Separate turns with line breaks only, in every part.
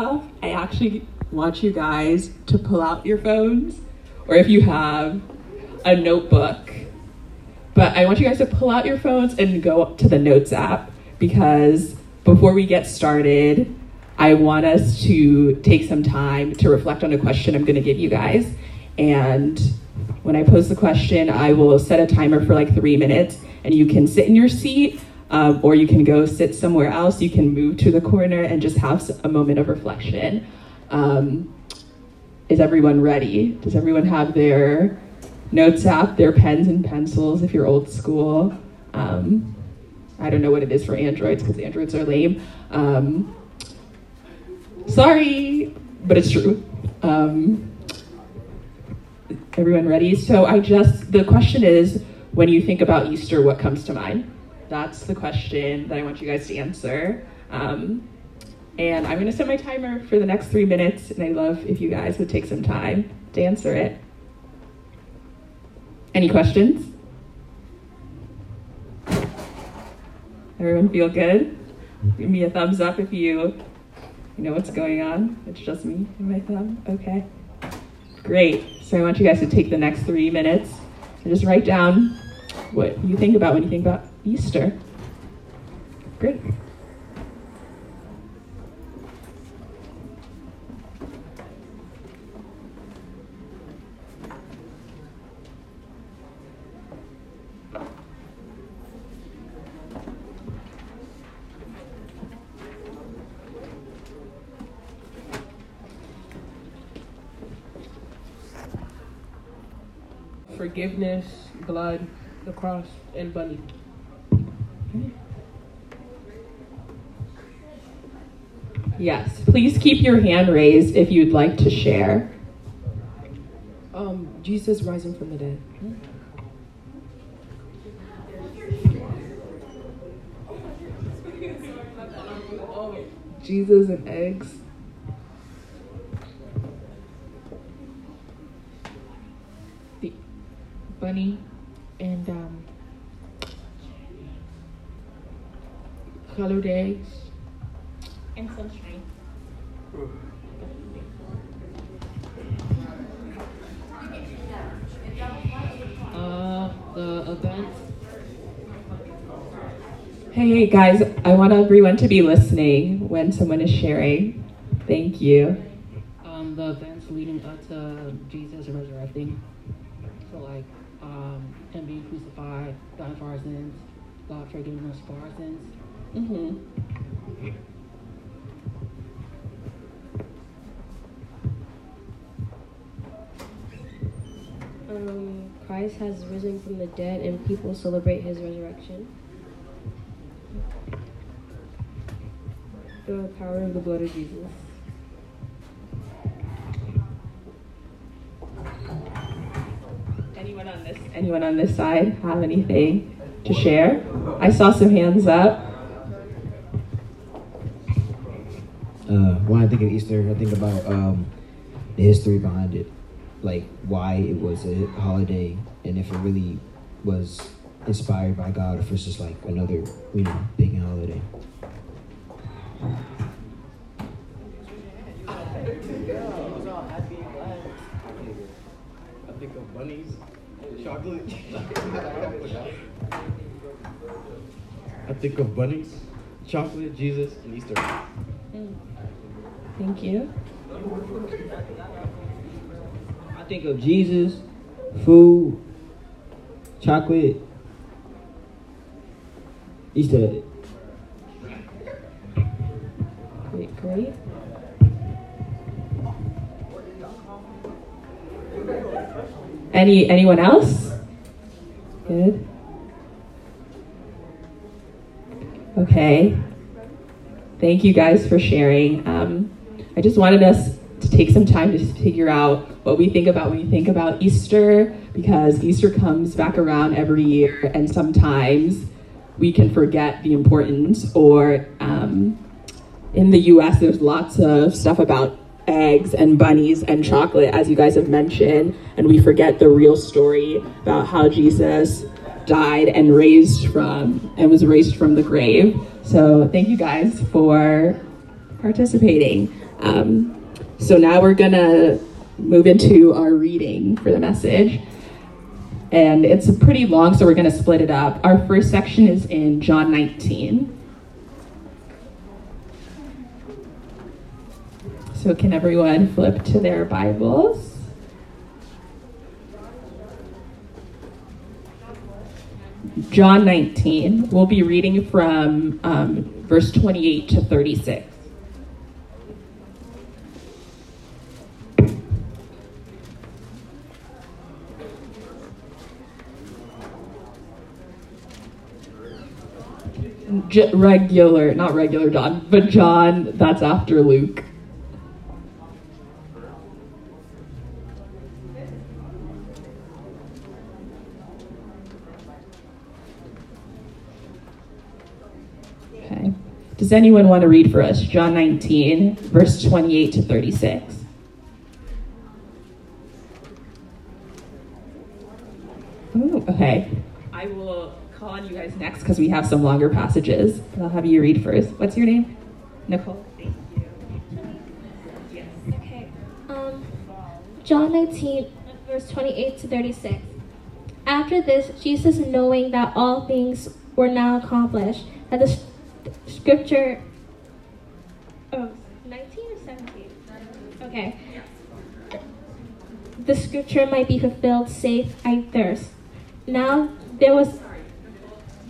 stuff, I actually want you guys to pull out your phones, or if you have a notebook. But I want you guys to pull out your phones and go up to the Notes app because before we get started, I want us to take some time to reflect on a question I'm going to give you guys. And when I pose the question, I will set a timer for like three minutes, and you can sit in your seat um, or you can go sit somewhere else. You can move to the corner and just have a moment of reflection. Um, is everyone ready? Does everyone have their notes app, their pens and pencils if you're old school? Um, I don't know what it is for Androids because Androids are lame. Um, sorry, but it's true. Um, everyone ready? So I just, the question is, when you think about Easter, what comes to mind? That's the question that I want you guys to answer. Um, and I'm gonna set my timer for the next three minutes, and I'd love if you guys would take some time to answer it. Any questions? Everyone feel good? Give me a thumbs up if you, you know what's going on. It's just me and my thumb. Okay. Great. So I want you guys to take the next three minutes and just write down what you think about when you think about Easter. Great.
Forgiveness, blood, the cross, and bunny.
Yes, please keep your hand raised if you'd like to share.
Um, Jesus rising from the dead. Jesus and eggs.
Guys, I want everyone to be listening when someone is sharing. Thank you.
Um, the events leading up to Jesus resurrecting. So like, um, him being crucified, dying for our sins, God forgiving us for our sins.
Mm-hmm.
Um, Christ has risen from the dead and people celebrate his resurrection. The power of the blood of Jesus.
Anyone on this anyone on this side have anything to share? I saw some hands up.
uh, when I think of Easter, I think about um, the history behind it, like why it was a holiday, and if it really was inspired by God, or if it's just like another, you know, pagan holiday.
Bunnies, chocolate. I think of bunnies, chocolate, Jesus, and Easter.
Thank you.
I think of Jesus, food, chocolate, Easter.
Great, great. Any anyone else? Good. Okay. Thank you guys for sharing. Um, I just wanted us to take some time to figure out what we think about when we think about Easter, because Easter comes back around every year, and sometimes we can forget the importance. Or um, in the US, there's lots of stuff about eggs and bunnies and chocolate, as you guys have mentioned, and we forget the real story about how Jesus died and raised from and was raised from the grave. So thank you guys for participating. Um, so now we're gonna move into our reading for the message. And it's pretty long, so we're gonna split it up. Our first section is in John 19. So can everyone flip to their Bibles? John 19. We'll be reading from um, verse 28 to 36. J- regular, not regular John, but John, that's after Luke. Okay. Does anyone want to read for us John 19, verse 28 to 36? Ooh, okay. I will call on you guys next because we have some longer passages. But I'll have you read first. What's your name? Nicole. Thank you. Yes.
Okay. Um, John 19, verse 28 to 36. After this, Jesus, knowing that all things were now accomplished, that the s- scripture. Oh, 19 or 17? Okay. The scripture might be fulfilled, safe, I thirst. Now there was.
Do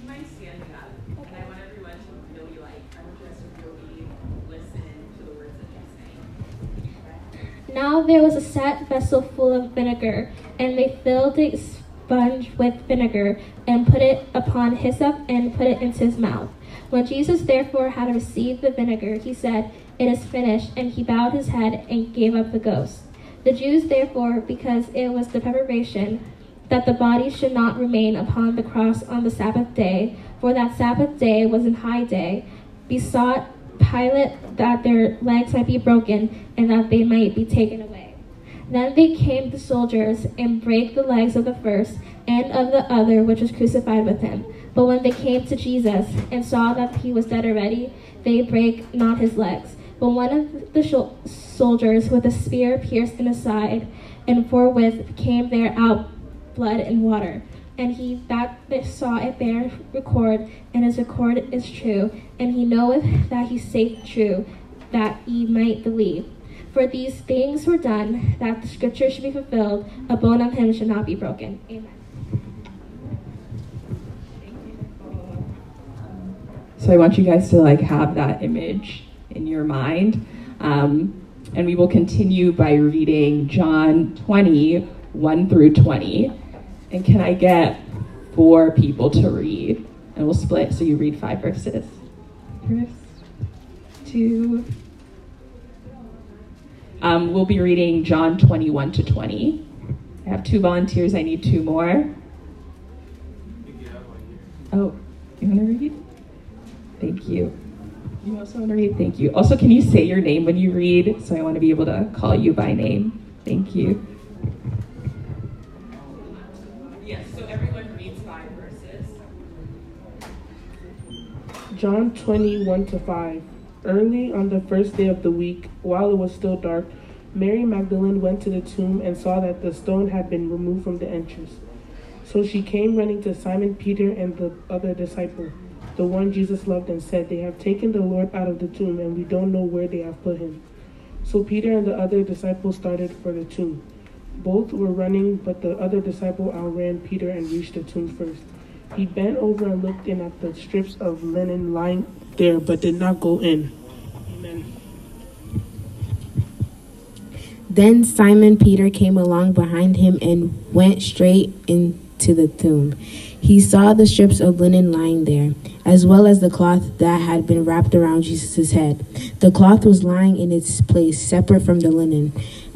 you mind standing up? And I want everyone to really like, I want you guys to really listen to the words that she's saying.
Now there was a set vessel full of vinegar, and they filled a sponge with vinegar, and put it upon hyssop, and put it into his mouth. When Jesus therefore had received the vinegar, he said, It is finished, and he bowed his head and gave up the ghost. The Jews therefore, because it was the preparation that the body should not remain upon the cross on the Sabbath day, for that Sabbath day was an high day, besought Pilate that their legs might be broken and that they might be taken away. Then they came the soldiers and brake the legs of the first and of the other which was crucified with him. But when they came to Jesus and saw that he was dead already, they brake not his legs. But one of the soldiers with a spear pierced in his side, and forthwith came there out blood and water. And he that saw it bear record, and his record is true, and he knoweth that he saith true, that ye might believe. For these things were done, that the scripture should be fulfilled, a bone of him should not be broken. Amen.
So I want you guys to like have that image in your mind. Um, and we will continue by reading John 20, 1 through 20. And can I get four people to read? And we'll split so you read five verses. First, two. Um, we'll be reading John 21 to 20. I have two volunteers, I need two more. Oh, you want to read? Thank you. You also want to read? Thank you. Also, can you say your name when you read? So I want to be able to call you by name. Thank you. Yes, so everyone reads five verses.
John 21 to 5. Early on the first day of the week, while it was still dark, Mary Magdalene went to the tomb and saw that the stone had been removed from the entrance. So she came running to Simon Peter and the other disciple, the one Jesus loved, and said, They have taken the Lord out of the tomb, and we don't know where they have put him. So Peter and the other disciple started for the tomb. Both were running, but the other disciple outran Peter and reached the tomb first. He bent over and looked in at the strips of linen lying there, but did not go in. Amen.
Then Simon Peter came along behind him and went straight into the tomb. He saw the strips of linen lying there, as well as the cloth that had been wrapped around Jesus' head. The cloth was lying in its place, separate from the linen.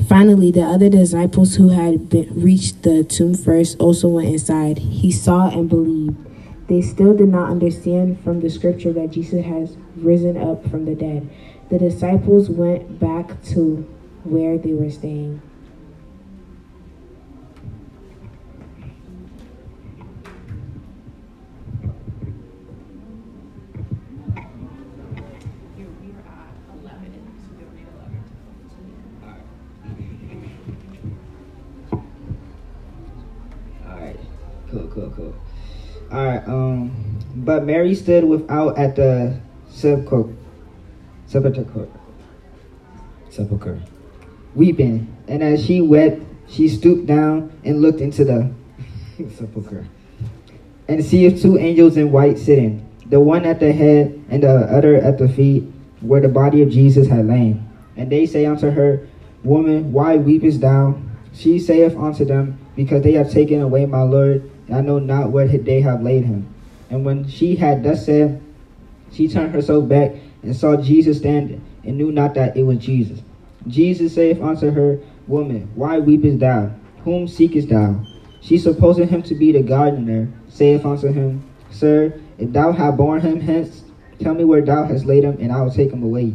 Finally, the other disciples who had reached the tomb first also went inside. He saw and believed. They still did not understand from the scripture that Jesus has risen up from the dead. The disciples went back to where they were staying.
All right. Um, but Mary stood without at the sepulchre, sepulchre, sepulchre, weeping. And as she wept, she stooped down and looked into the sepulchre, and seeth two angels in white sitting, the one at the head and the other at the feet, where the body of Jesus had lain. And they say unto her, Woman, why weepest thou? She saith unto them, Because they have taken away my Lord, I know not where they have laid him. And when she had thus said, she turned herself back and saw Jesus standing, and knew not that it was Jesus. Jesus saith unto her, Woman, why weepest thou? Whom seekest thou? She supposing him to be the gardener, saith unto him, Sir, if thou have borne him hence, tell me where thou hast laid him, and I will take him away.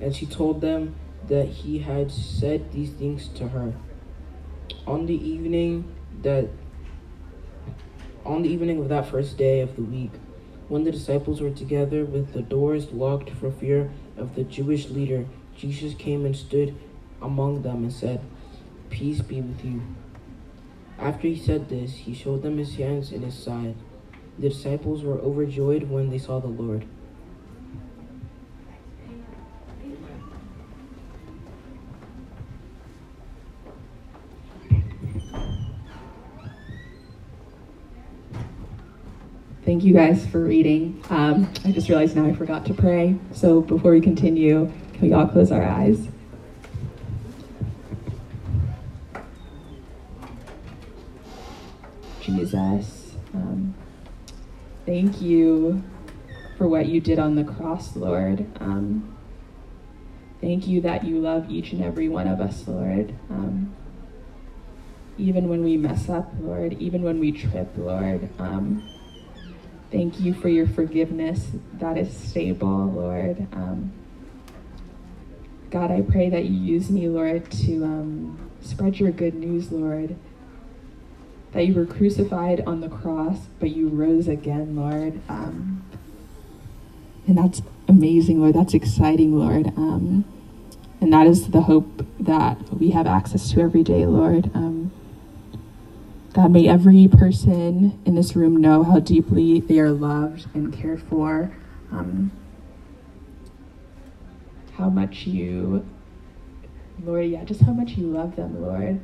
And she told them that he had said these things to her. On the evening that on the evening of that first day of the week, when the disciples were together with the doors locked for fear of the Jewish leader, Jesus came and stood among them and said, Peace be with you. After he said this, he showed them his hands and his side. The disciples were overjoyed when they saw the Lord.
Thank you guys for reading. Um, I just realized now I forgot to pray. So before we continue, can we all close our eyes? Jesus, um, thank you for what you did on the cross, Lord. Um, thank you that you love each and every one of us, Lord. Um, even when we mess up, Lord, even when we trip, Lord. Um, thank you for your forgiveness that is stable, Lord. Um, God, I pray that you use me, Lord, to um, spread your good news, Lord. That you were crucified on the cross, but you rose again, Lord. Um, and that's amazing, Lord. That's exciting, Lord. Um, and that is the hope that we have access to every day, Lord. Um, God, may every person in this room know how deeply they are loved and cared for. Um, how much you, Lord, yeah, just how much you love them, Lord.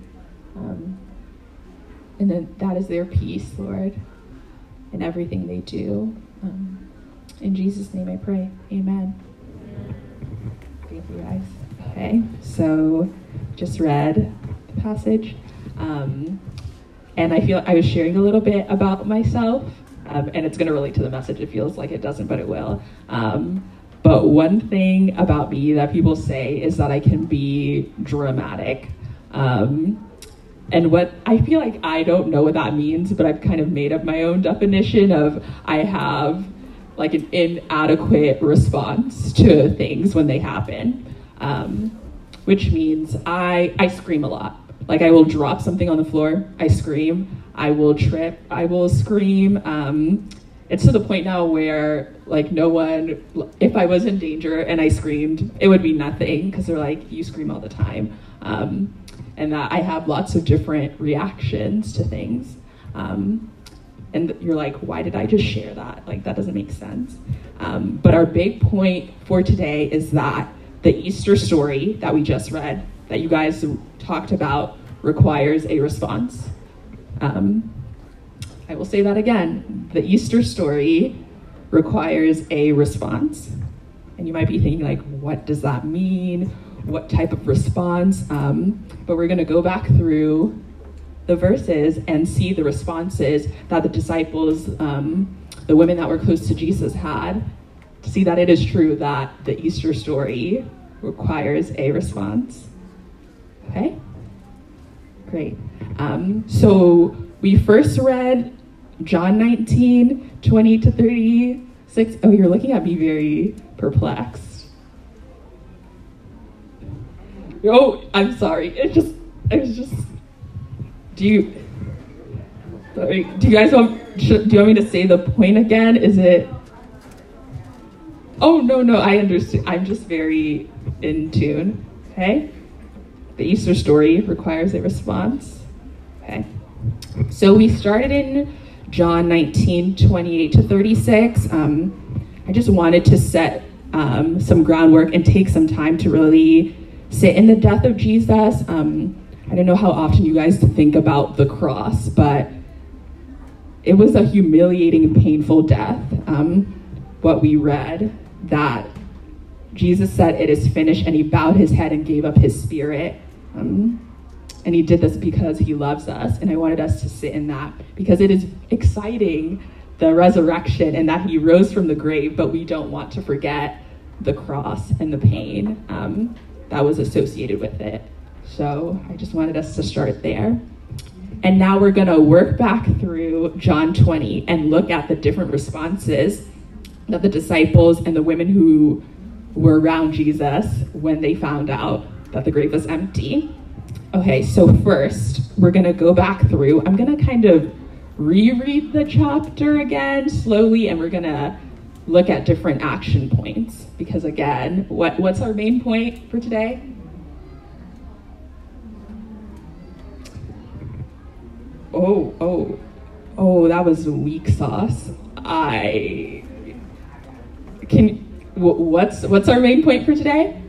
Um, and then that is their peace, Lord, in everything they do. Um, in Jesus' name I pray. Amen. Thank you, guys. Okay, so just read the passage. And I feel I was sharing a little bit about myself, um, and it's going to relate to the message. It feels like it doesn't, but it will. Um, but one thing about me that people say is that I can be dramatic. Um, and what I feel like I don't know what that means, but I've kind of made up my own definition of I have like an inadequate response to things when they happen, um, which means I I scream a lot. Like I will drop something on the floor, I scream. I will trip, I will scream. Um, it's to the point now where like no one, if I was in danger and I screamed, it would be nothing because they're like you scream all the time, um, and that I have lots of different reactions to things. Um, and you're like, why did I just share that? Like that doesn't make sense. Um, but our big point for today is that the Easter story that we just read, that you guys talked about, requires a response. Um, I will say that again. The Easter story requires a response. And you might be thinking, like, what does that mean? What type of response? Um, but we're going to go back through the verses and see the responses that the disciples, um, the women that were close to Jesus, had, to see that it is true that the Easter story requires a response. Okay? Great. Um, so we first read John 19, 20 to 36. Oh, you're looking at me very perplexed. Oh, I'm sorry. It just, it was just. Do you. Sorry. Do you guys want. Do you want me to say the point again? Is it. Oh, no, no, I understand. I'm just very in tune. Okay? The Easter story requires a response. Okay. So we started in John 19, 28 to 36. Um, I just wanted to set um, some groundwork and take some time to really sit in the death of Jesus. Um, I don't know how often you guys think about the cross, but it was a humiliating, painful death. Um, what we read that Jesus said, It is finished, and he bowed his head and gave up his spirit. Um, and he did this because he loves us. And I wanted us to sit in that because it is exciting, the resurrection, and that he rose from the grave, but we don't want to forget the cross and the pain um, that was associated with it. So I just wanted us to start there. And now we're going to work back through John 20 and look at the different responses that the disciples and the women who were around Jesus when they found out that the grave was empty. Okay, so first, we're to go back through. I'm to kind of reread the chapter again slowly, and we're to look at different action points. Because again, what, what's our main point for today? Oh, oh, oh, that was weak sauce. I can. What's what's our main point for today?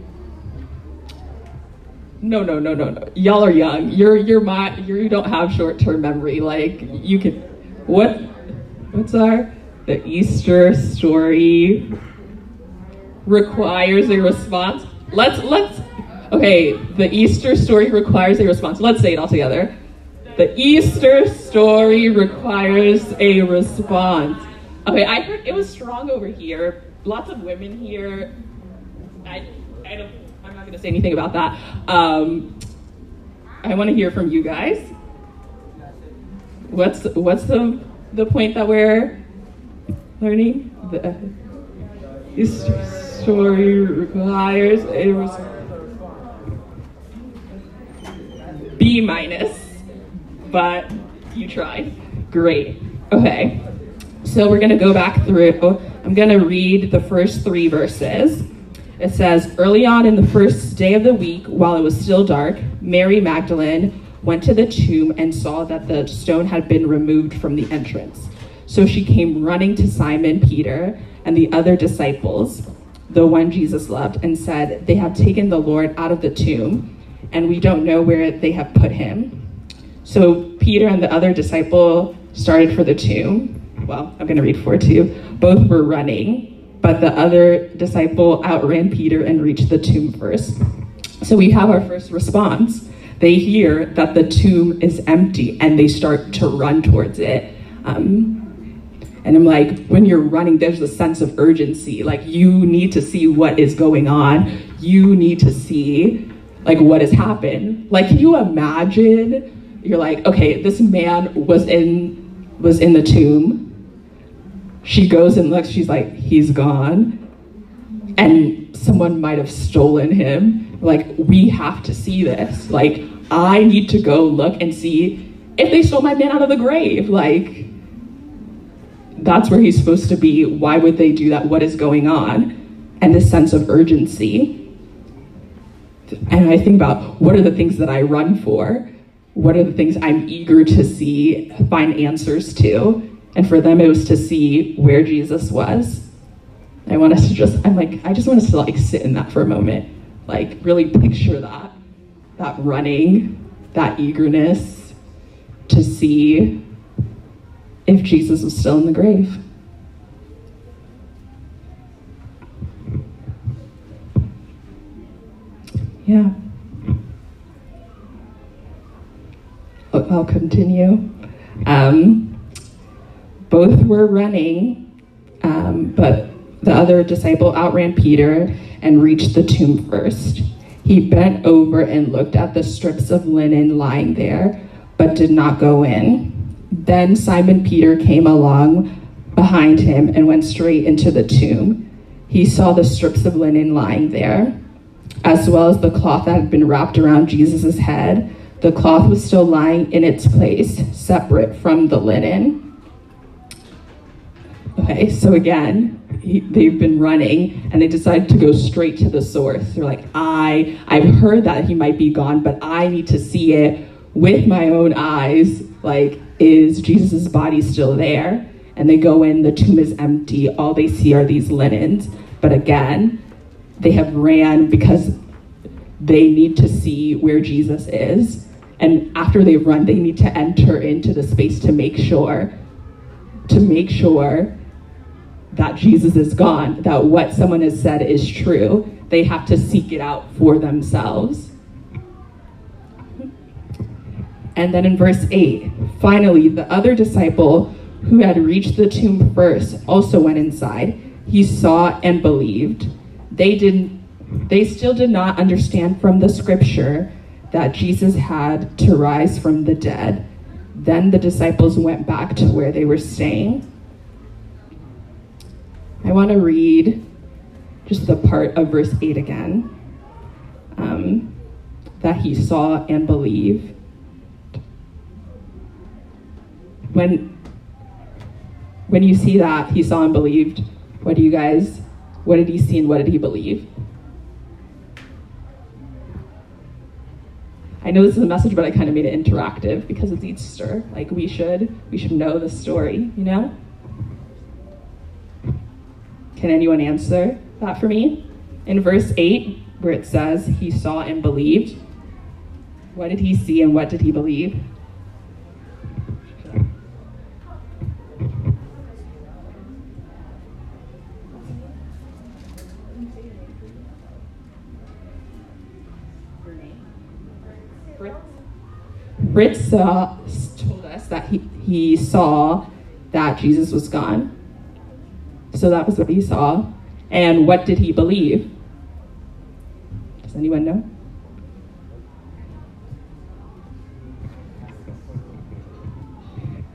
No, no, no, no, no. Y'all are young. You're you're my you don't have short term memory. Like you can. What? What's our the Easter story requires a response. Let's let's. Okay, the Easter story requires a response. Let's say it all together. The Easter story requires a response. Okay, I heard it was strong over here. Lots of women here. I, I don't, not going to say anything about that. Um, I want to hear from you guys. What's what's the the point that we're learning? The story requires a response. B minus but you tried. Great. Okay. So we're going to go back through. I'm going to read the first three verses. It says, Early on in the first day of the week, while it was still dark, Mary Magdalene went to the tomb and saw that the stone had been removed from the entrance. So she came running to Simon Peter and the other disciples, the one Jesus loved, and said, They have taken the Lord out of the tomb, and we don't know where they have put him. So Peter and the other disciple started for the tomb. Well, I'm going to read four too. Both were running, but the other disciple outran Peter and reached the tomb first. So we have our first response. They hear that the tomb is empty and they start to run towards it. Um, and I'm like, when you're running, there's a sense of urgency. Like, you need to see what is going on. You need to see, like, what has happened. Like, can you imagine you're like, okay, this man was in was in the tomb. She goes and looks, she's like, he's gone. And someone might have stolen him. Like, we have to see this. Like, I need to go look and see if they stole my man out of the grave. Like, that's where he's supposed to be. Why would they do that? What is going on? And this sense of urgency. And I think about what are the things that I run for? what are the things I'm eager to see, find answers to. And for them, it was to see where Jesus was. I want us to just, I'm like, I just want us to like sit in that for a moment. Like, really picture that, that running, that eagerness to see if Jesus was still in the grave. Yeah. I'll continue. Um, both were running, um, but the other disciple outran Peter and reached the tomb first. He bent over and looked at the strips of linen lying there, but did not go in. Then Simon Peter came along behind him and went straight into the tomb. He saw the strips of linen lying there, as well as the cloth that had been wrapped around Jesus' head. The cloth was still lying in its place, separate from the linen. Okay, so again, he, they've been running and they decided to go straight to the source. They're like, I, I've heard that he might be gone, but I need to see it with my own eyes. Like, is Jesus' body still there? And they go in, the tomb is empty. All they see are these linens. But again, they have ran because they need to see where Jesus is. And after they've run, they need to enter into the space to make sure, to make sure that Jesus is gone, that what someone has said is true. They have to seek it out for themselves. And then in verse 8, finally, the other disciple who had reached the tomb first also went inside. He saw and believed. They didn't they still did not understand from the scripture that Jesus had to rise from the dead. Then the disciples went back to where they were staying. I want to read just the part of verse 8 again um, that he saw and believed. When, when you see that he saw and believed, what do you guys, what did he see and what did he believe? I know this is a message, but I kind of made it interactive because it's Easter. Like we should, we should know the story, you know? Can anyone answer that for me? In verse 8, where it says he saw and believed, what did he see and what did he believe? Fritz saw, uh, told us that he, he saw that Jesus was gone. So that was what he saw. And what did he believe? Does anyone know?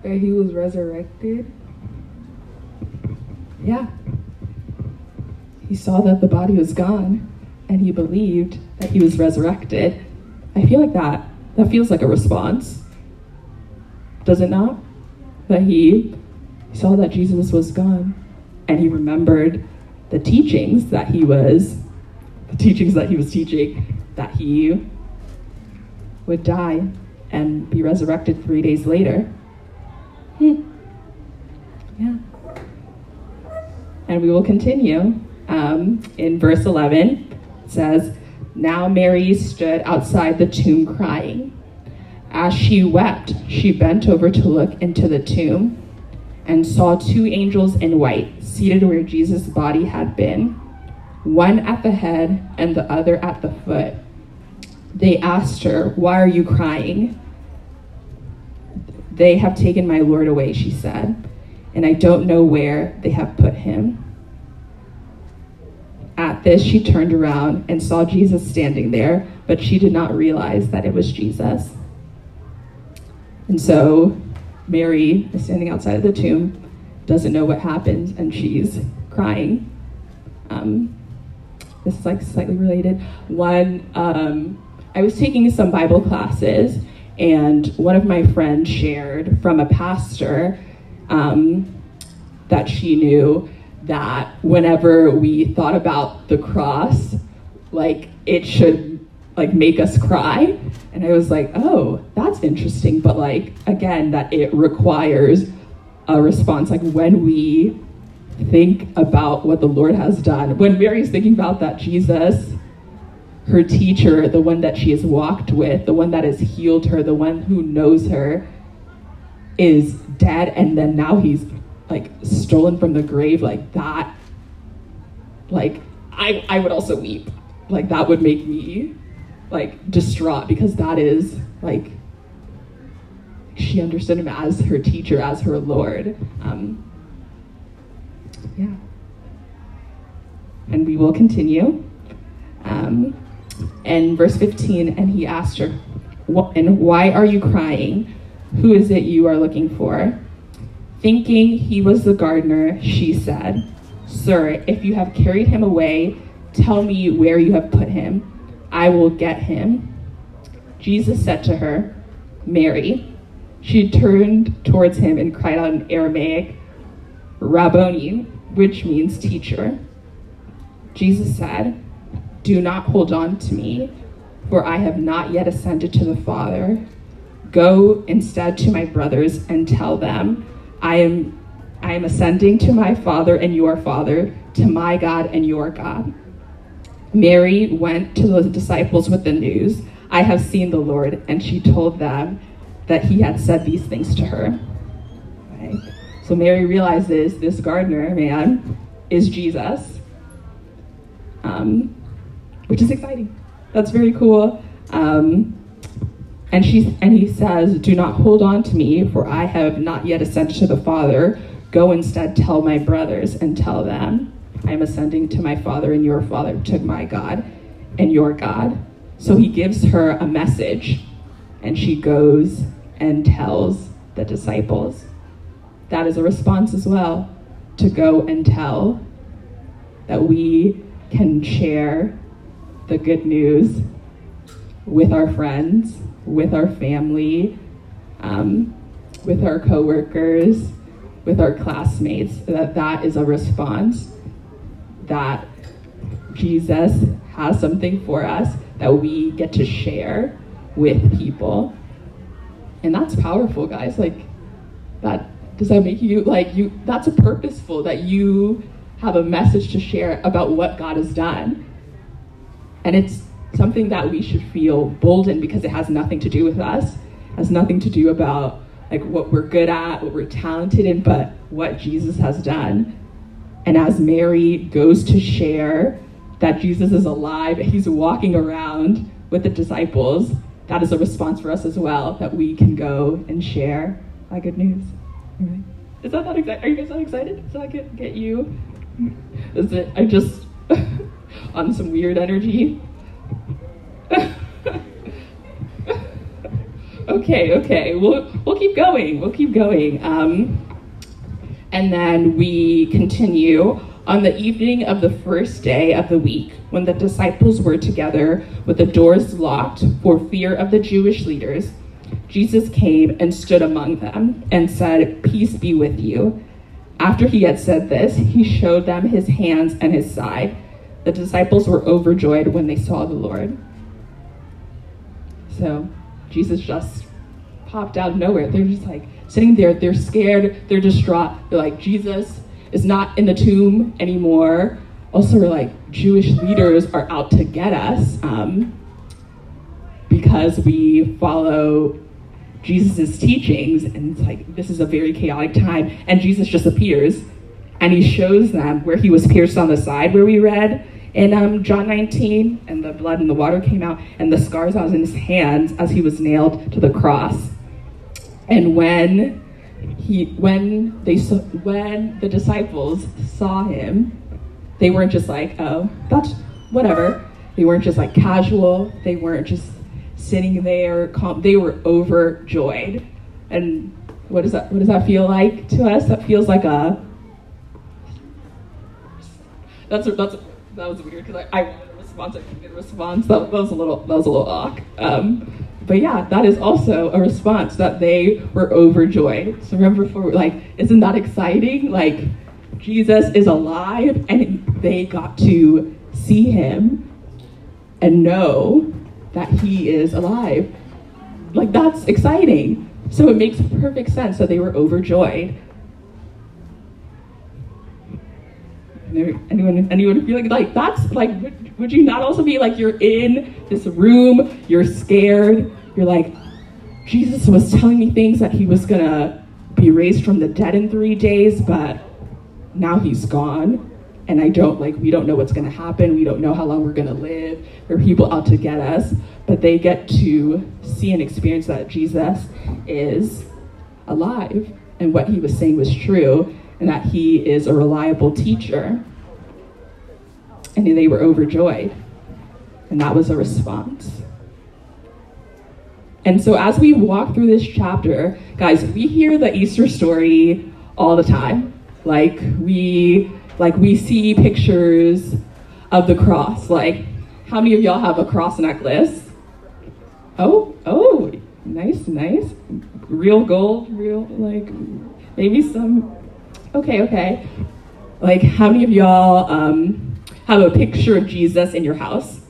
That he was resurrected.
Yeah. He saw that the body was gone and he believed that he was resurrected. I feel like that that feels like a response. Does it not? That he saw that Jesus was gone and he remembered the teachings that he was the teachings that he was teaching that he would die and be resurrected 3 days later. Hmm. Yeah. And we will continue. Um, in verse 11, it says, Now Mary stood outside the tomb crying. As she wept, she bent over to look into the tomb and saw two angels in white seated where Jesus' body had been, one at the head and the other at the foot. They asked her, Why are you crying? They have taken my Lord away, she said, and I don't know where they have put him. At this, she turned around and saw Jesus standing there, but she did not realize that it was Jesus. And so Mary is standing outside of the tomb, doesn't know what happened, and she's crying. Um, this is like slightly related. One, um, I was taking some Bible classes, and one of my friends shared from a pastor um, that she knew that whenever we thought about the cross, like it should like make us cry. And I was like, oh, that's interesting. But like again, that it requires a response. Like when we think about what the Lord has done, when Mary's thinking about that Jesus, her teacher, the one that she has walked with, the one that has healed her, the one who knows her, is dead, and then now he's like stolen from the grave like that like i i would also weep like that would make me like distraught because that is like she understood him as her teacher, as her Lord. Um, yeah. And we will continue. Um, and verse 15, and he asked her, Woman, why are you crying? Who is it you are looking for? Thinking he was the gardener, she said, Sir, if you have carried him away, tell me where you have put him. I will get him. Jesus said to her, Mary. She turned towards him and cried out in Aramaic, Rabboni, which means teacher. Jesus said, Do not hold on to me, for I have not yet ascended to the Father. Go instead to my brothers and tell them, I am I am ascending to my Father and your Father, to my God and your God. Mary went to the disciples with the news, I have seen the Lord, and she told them that he had said these things to her. Right? So Mary realizes this gardener man is Jesus, um, which is exciting. That's very cool. Um, and she and he says, "Do not hold on to me, for I have not yet ascended to the Father. Go instead, tell my brothers and tell them, I am ascending to my Father and your Father, to my God and your God." So he gives her a message, and she goes and tells the disciples. That is a response as well to go and tell that we can share the good news with our friends, with our family, um, with our coworkers, with our classmates. That that is a response that Jesus has something for us that we get to share with people. And that's powerful, guys. Like that does that make you like you that's a purposeful that you have a message to share about what God has done. And it's something that we should feel bold in because it has nothing to do with us. Has nothing to do about like what we're good at, what we're talented in, but what Jesus has done. And as Mary goes to share that Jesus is alive, he's walking around with the disciples, that is a response for us as well, that we can go and share that good news. Is that not exciting? Are you guys not excited? Does that get, get you? Is it, I just, on some weird energy? okay, okay, we'll, we'll keep going, we'll keep going. Um, and then we continue on the evening of the first day of the week, when the disciples were together with the doors locked for fear of the Jewish leaders, Jesus came and stood among them and said, Peace be with you. After he had said this, he showed them his hands and his side. The disciples were overjoyed when they saw the Lord. So Jesus just popped out of nowhere. They're just like sitting there, they're scared, they're distraught. They're like, Jesus, is not in the tomb anymore. Also, like Jewish leaders are out to get us um, because we follow Jesus' teachings, and it's like this is a very chaotic time. And Jesus just appears, and he shows them where he was pierced on the side, where we read in um, John 19, and the blood and the water came out, and the scars on his hands as he was nailed to the cross. And when he when they when the disciples saw him, they weren't just like, oh, that's whatever. They weren't just like casual. They weren't just sitting there. Calm. They were overjoyed. And what does that what does that feel like to us? That feels like a that's that's that was weird because I, I wanted a response. I get a response. That, that was a little that was a little awk. Um, but yeah, that is also a response that they were overjoyed. So remember, for like, isn't that exciting? Like, Jesus is alive, and they got to see him and know that he is alive. Like, that's exciting. So it makes perfect sense that they were overjoyed. Anyone, anyone feel like, like that's like, would, you not also be like, you're in this room, you're scared, you're like, Jesus was telling me things that he was gonna be raised from the dead in three days, but now he's gone. And I don't like, we don't know what's gonna happen. We don't know how long we're gonna live. There are people out to get us. but they get to see and experience that Jesus is alive and what he was saying was true and that he is a reliable teacher. And they were overjoyed. And that was a response. And so as we walk through this chapter, guys, we hear the Easter story all the time. Like we like we see pictures of the cross. Like how many of y'all have a cross necklace? Oh, oh, nice, nice. Real gold, real like maybe some Okay, okay. Like how many of y'all um, have a picture of Jesus in your house?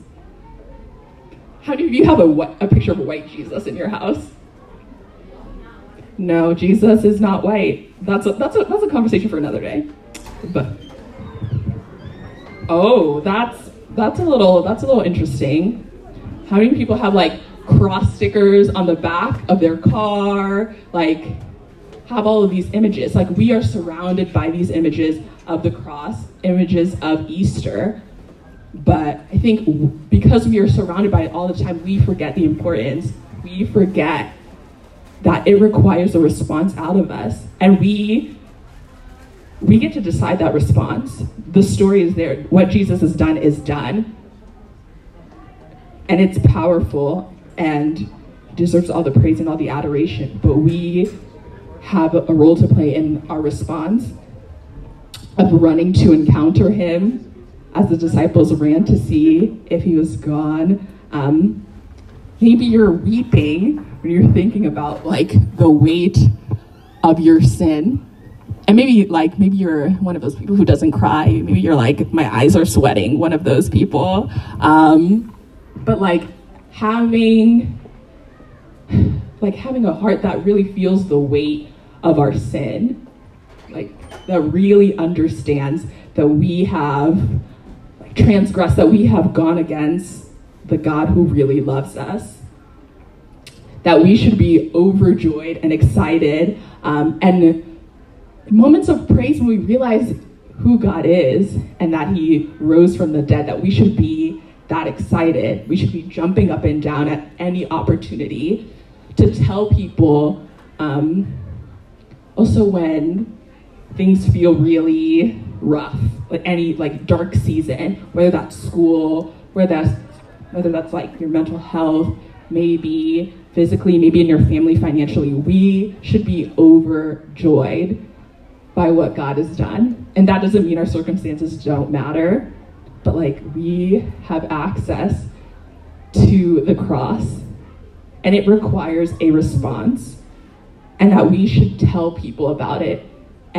How many of you have a, a picture of a white Jesus in your house? No, Jesus is not white. That's a, that's a, that's a conversation for another day. But oh, that's that's a little that's a little interesting. How many people have like cross stickers on the back of their car? Like have all of these images. Like we are surrounded by these images of the cross, images of Easter. But I think because we are surrounded by it all the time, we forget the importance. We forget that it requires a response out of us. And we we get to decide that response. The story is there. What Jesus has done is done. And it's powerful and deserves all the praise and all the adoration. But we have a role to play in our response of running to encounter him as the disciples ran to see if he was gone. Um, maybe you're weeping when you're thinking about like the weight of your sin. And maybe like maybe you're one of those people who doesn't cry. Maybe you're like my eyes are sweating. One of those people. Um, but like having like having a heart that really feels the weight of our sin, like that really understands that we have like, transgressed, that we have gone against the God who really loves us, that we should be overjoyed and excited, um, and moments of praise when we realize who God is and that He rose from the dead, that we should be that excited. We should be jumping up and down at any opportunity to tell people um, also when things feel really rough, like any like dark season, whether that's school, whether that's whether that's like your mental health, maybe physically, maybe in your family financially, we should be overjoyed by what God has done. And that doesn't mean our circumstances don't matter, but like we have access to the cross and it requires a response and that we should tell people about it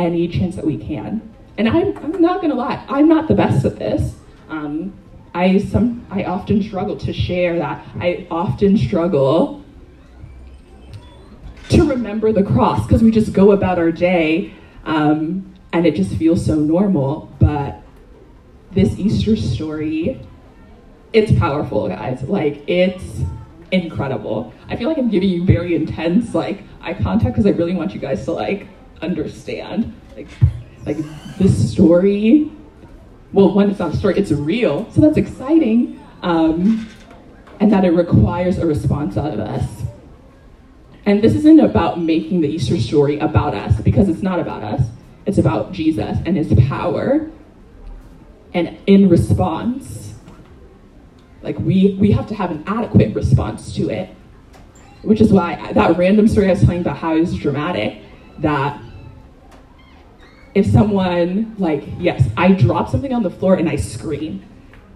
any chance that we can. And I'm, I'm not gonna lie, I'm not the best at this. Um, I some I often struggle to share that. I often struggle to remember the cross because we just go about our day um, and it just feels so normal. But this Easter story, it's powerful, guys. Like it's incredible. I feel like I'm giving you very intense like eye contact because I really want you guys to like understand like like this story. Well, one, it's not a story; it's real, so that's exciting, um, and that it requires a response out of us. And this isn't about making the Easter story about us because it's not about us. It's about Jesus and His power. And in response, like we we have to have an adequate response to it which is why that random story I was telling about how it's dramatic that if someone like yes I drop something on the floor and I scream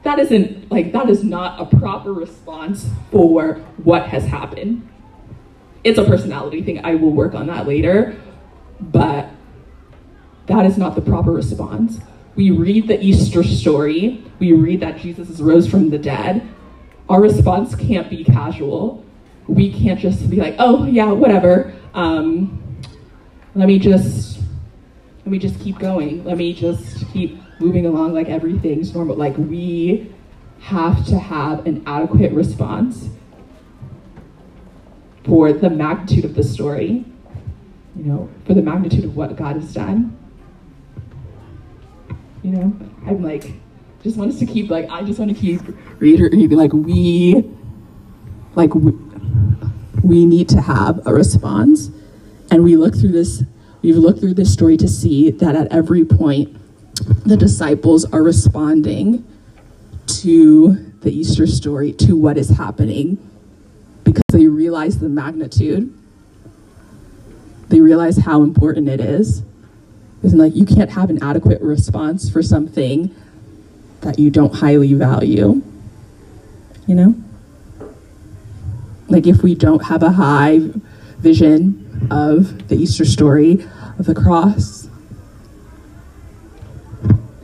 that isn't like that is not a proper response for what has happened. It's a personality thing. I will work on that later but that is not the proper response. We read the Easter story. We read that Jesus rose from the dead. Our response can't be casual. We can't just be like, oh yeah, whatever. Um, let me just let me just keep going. Let me just keep moving along like everything's normal. Like we have to have an adequate response for the magnitude of the story, you know, for the magnitude of what God has done. You know, I'm like, just want us to keep like, I just want to keep reiterating, like we like we, we need to have a response. And we look through this, we've looked through this story to see that at every point, the disciples are responding to the Easter story, to what is happening, because they realize the magnitude. They realize how important it is. Isn't like you can't have an adequate response for something that you don't highly value. You know? Like if we don't have a high vision of the Easter story of the cross,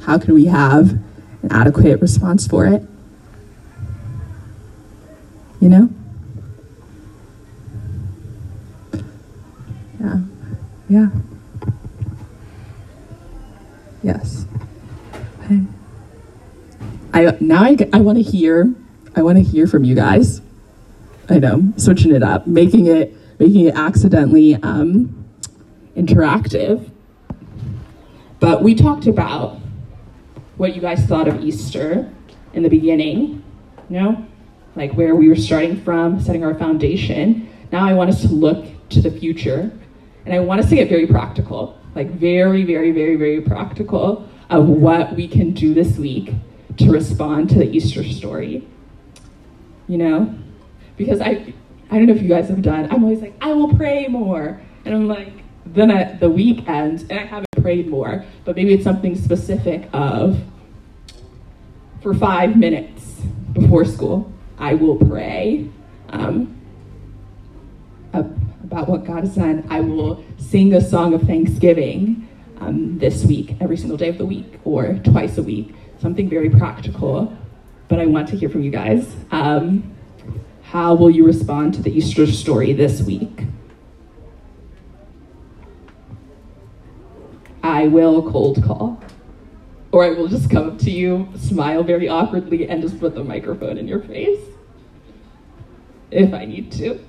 how can we have an adequate response for it? You know? Yeah. Yeah. Yes. Okay. I now I, I want to hear I want to hear from you guys. I know, switching it up, making it making it accidentally um, interactive. But we talked about what you guys thought of Easter in the beginning, you know, like where we were starting from, setting our foundation. Now I want us to look to the future, and I want us to get very practical, like very, very, very, very practical of what we can do this week to respond to the Easter story. You know, because I, I don't know if you guys have done. I'm always like, I will pray more, and I'm like, then at the weekend, and I haven't prayed more. But maybe it's something specific of for five minutes before school, I will pray um, about what God has done. I will sing a song of thanksgiving um, this week, every single day of the week, or twice a week. Something very practical. But I want to hear from you guys. Um, how will you respond to the Easter story this week? I will cold call. Or I will just come up to you, smile very awkwardly, and just put the microphone in your face. If I need to.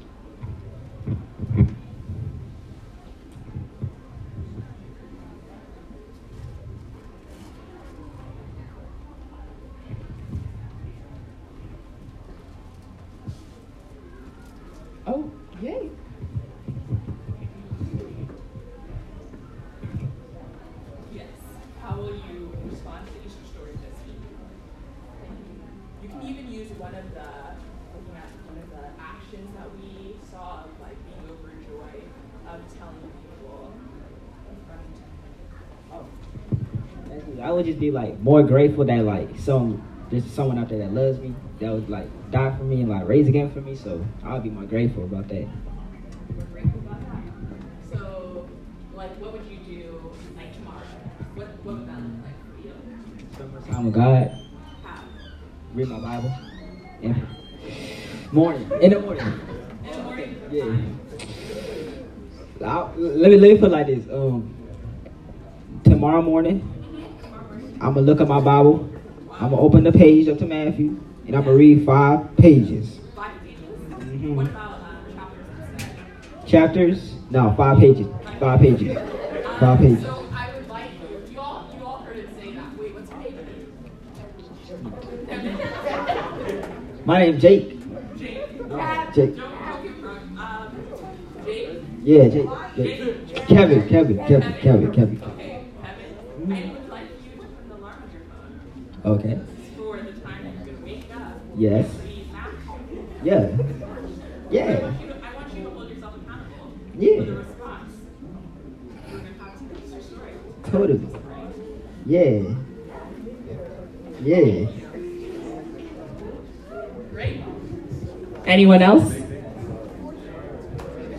Be like more grateful that like some there's someone out there that loves me that would like die for me and like raise again for me. So I'll be more grateful about that.
We're grateful about that. So, like, what would you do like tomorrow? What what would that look like for you?
Spend more time with God.
How?
Read my Bible. In morning. In the morning.
In the morning.
Yeah. I'll, let me let me put it like this. Um, tomorrow morning, I'm gonna look at my Bible. I'm gonna open the page up to Matthew, and I'm gonna read five pages.
Five pages.
Mhm.
What about uh, chapters?
Chapters? No, five pages. Five pages. Five pages.
So I would like you. You all you all heard it say that. Wait, what's page?
My name's Jake.
Jake.
Jake.
Give wrong. Um, Jake.
Yeah, Jake. Jake. Kevin. Kevin. Kevin. Kevin. Kevin.
Okay, Kevin. I would like you to put an alarm on your phone
Okay.
for the time that you're gonna wake up.
Yes.
Read Matthew.
Yeah.
I
Yeah.
want to, I want you to hold yourself accountable
Yeah.
for the response. We're gonna have to the Easter story.
Totally. Yeah. Yeah.
Great. Anyone else?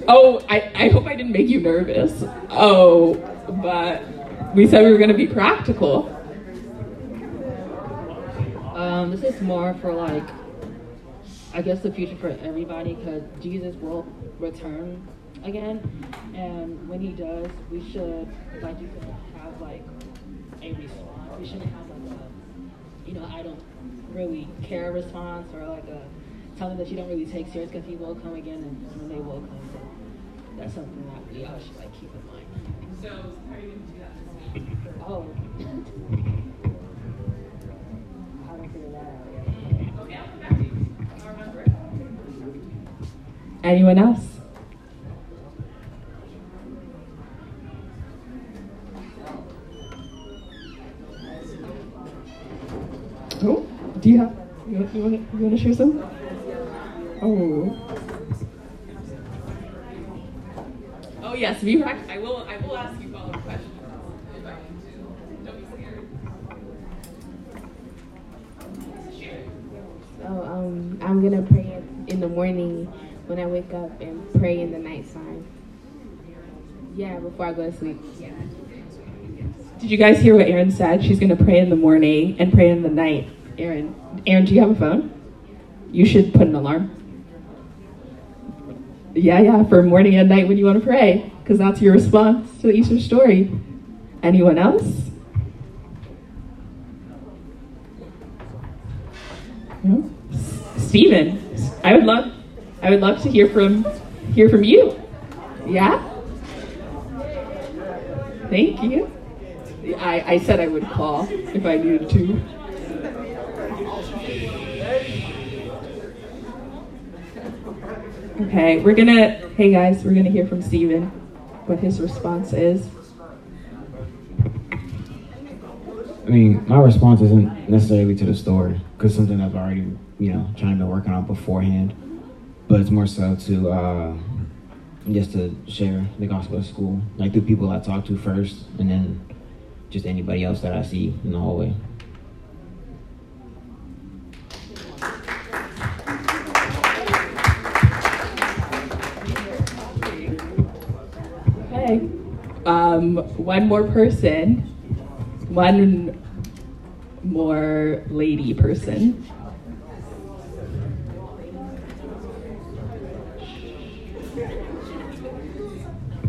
Oh, I, I hope I didn't make you nervous. Oh, but we said we were gonna be practical.
Um, this is more for like, I guess the future for everybody because Jesus will return again, and when he does, we should, like you said, have like a response. We shouldn't have like a, you know, I don't really care response or like a something that you don't really take serious because he will come again and when they will come. So that's something that we all should like keep in mind.
So, how are you gonna do that?
Oh.
Anyone else? Oh, do you have? You want, you want, to, you want to share some? Oh. Oh yes, correct. I will. I will ask you follow-up questions. if I can. Don't be scared.
So I'm gonna pray in the morning when I wake up and pray in the night time. Yeah, before I go to sleep. Yeah.
Did you guys hear what Erin said? She's going to pray in the morning and pray in the night. Erin, Erin, do you have a phone? You should put an alarm. Yeah, yeah, for morning and night when you want to pray, because that's your response to the Easter story. Anyone else? Stephen, I would love, I would love to hear from, hear from you. Yeah. Thank you. I, I said I would call if I needed to. Okay, we're gonna, hey guys, we're gonna hear from Steven what his response is.
I mean, my response isn't necessarily to the story because something I've already, you know, trying to work on beforehand. But it's more so to uh, just to share the gospel at school, like through people I talk to first, and then just anybody else that I see in the hallway.
Um, one more person, one more lady person.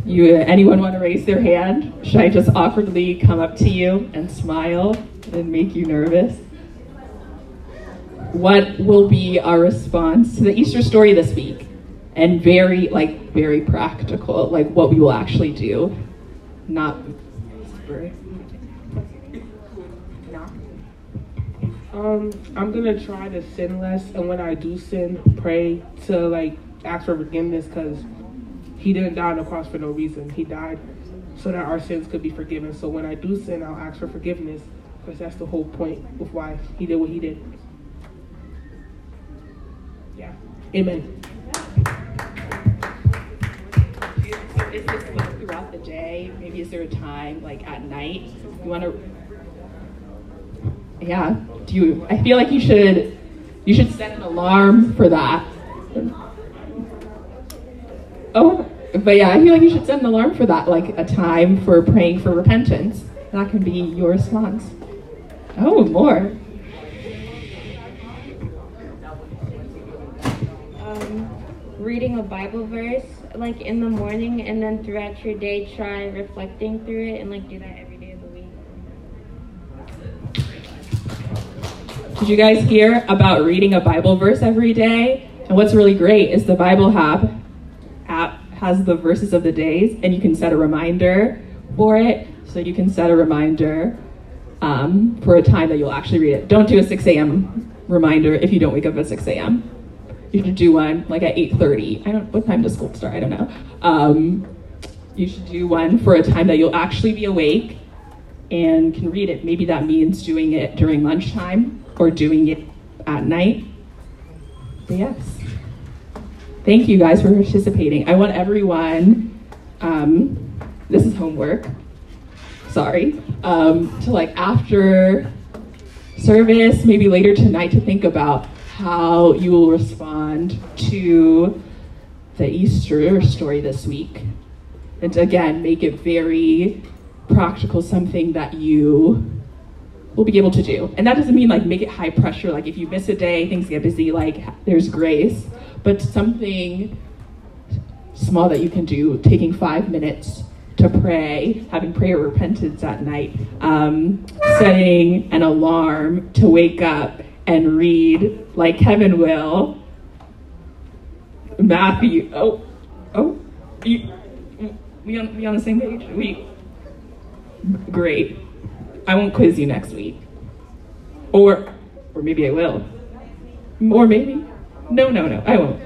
You, anyone want to raise their hand? Should I just awkwardly come up to you and smile and make you nervous? What will be our response to the Easter story this week? And very, like, very practical, like what we will actually do, not.
Um, I'm gonna try to sin less, and when I do sin, pray to like ask for forgiveness because he didn't die on the cross for no reason. He died so that our sins could be forgiven. So when I do sin, I'll ask for forgiveness because that's the whole point of why he did what he did. Yeah. Amen.
Is this throughout the day? Maybe is there a time, like at night, you want to? Yeah. Do you? I feel like you should. You should set an alarm for that. Oh, but yeah, I feel like you should set an alarm for that, like a time for praying for repentance. That can be your response. Oh, more.
Um, reading a Bible verse like in the morning and then throughout your day try reflecting through it and like do that every day of the week.
Did you guys hear about reading a Bible verse every day? And what's really great is the Bible app app has the verses of the days, and you can set a reminder for it. So you can set a reminder um, for a time that you'll actually read it. Don't do a 6 a.m. reminder if you don't wake up at 6 a.m. You should do one like at 8:30. I don't. What time does school start? I don't know. Um, you should do one for a time that you'll actually be awake and can read it. Maybe that means doing it during lunchtime or doing it at night. But yes. Thank you guys for participating. I want everyone, um, this is homework, sorry, um, to like after service, maybe later tonight, to think about how you will respond to the Easter story this week. And again, make it very practical, something that you will be able to do. And that doesn't mean like make it high pressure, like if you miss a day, things get busy, like there's grace, but something small that you can do, taking five minutes to pray, having prayer repentance at night, um, setting an alarm to wake up and read like Kevin will. Matthew, oh, oh, you, we on, we on the same page? We, great. I won't quiz you next week. Or, or maybe I will. Or maybe. No, no, no, I won't.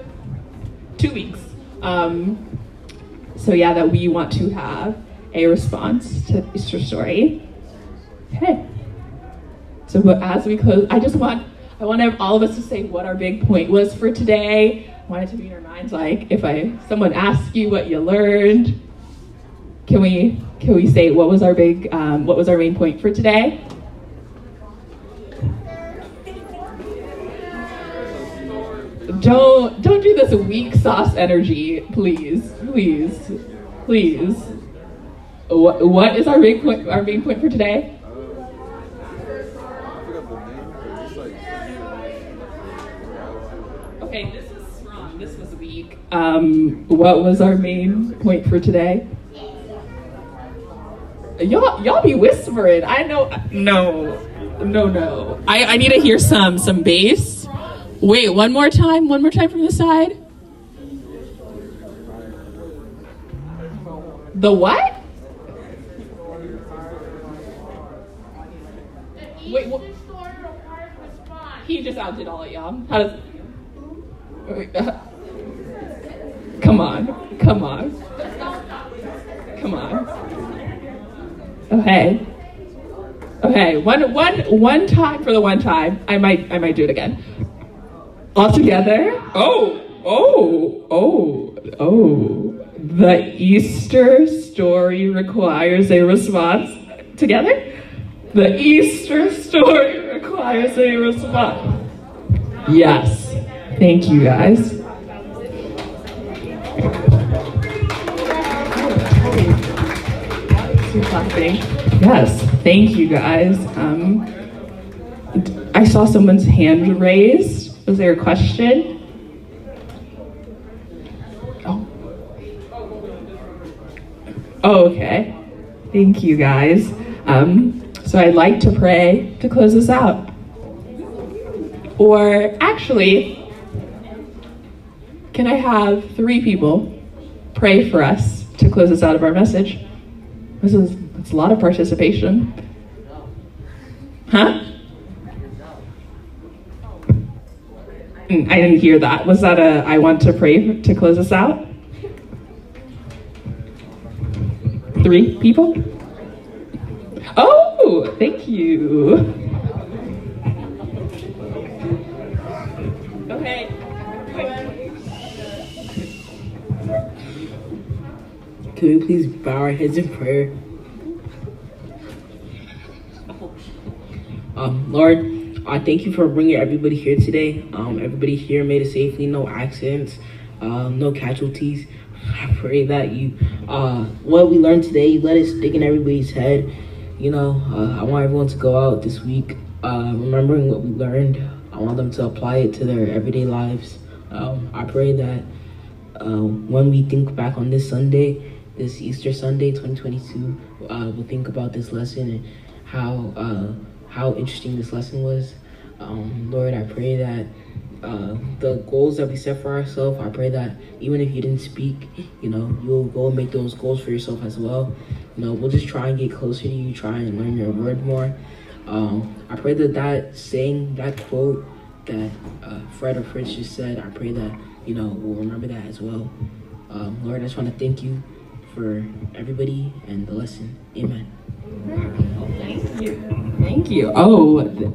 two weeks. Um, so yeah, that we want to have a response to Easter story. Okay. So but as we close, I just want I want all of us to say what our big point was for today. I want it to be in our minds like if I someone asks you what you learned, can we can we say what was our big um, what was our main point for today? Don't don't do this weak sauce energy, please, please, please. What what is our main point our main point for today? Okay, this was strong. This was weak. Um, what was our main point for today? Y'all, y'all be whispering. I know. No, no, no. I, I need to hear some some bass. Wait, one more time. One more time from the side. The what? Wait? He just outdid all of y'all. How does? Come on, come on, come on. Okay, okay. One, one, one time for the one time. I might, I might do it again. All together. Oh, oh, oh, oh. The Easter story requires a response. Together. The Easter story requires a response. Yes. Thank you guys. Yes, thank you guys. Um, I saw someone's hand raised. Was there a question? Oh. Oh, okay. Thank you guys. Um, so I'd like to pray to close this out. Or actually, can I have three people pray for us to close us out of our message? This is it's a lot of participation. Huh? I didn't hear that. Was that a I want to pray to close us out? Three people? Oh, thank you. Okay.
Can we please bow our heads in prayer? Um, Lord, I thank you for bringing everybody here today. Um, everybody here made it safely, no accidents, um, no casualties. I pray that you, uh, what we learned today, you let it stick in everybody's head. You know, uh, I want everyone to go out this week uh, remembering what we learned. I want them to apply it to their everyday lives. Um, I pray that uh, when we think back on this Sunday, this Easter Sunday 2022, uh, we'll think about this lesson and how uh, how interesting this lesson was. Um, Lord, I pray that uh, the goals that we set for ourselves, I pray that even if you didn't speak, you know, you'll go and make those goals for yourself as well. You know, we'll just try and get closer to you, try and learn your word more. Um, I pray that that saying, that quote that uh, Fred or Fritz just said, I pray that, you know, we'll remember that as well. Um, Lord, I just want to thank you for everybody and the lesson. Amen.
Thank you. Thank you. Oh,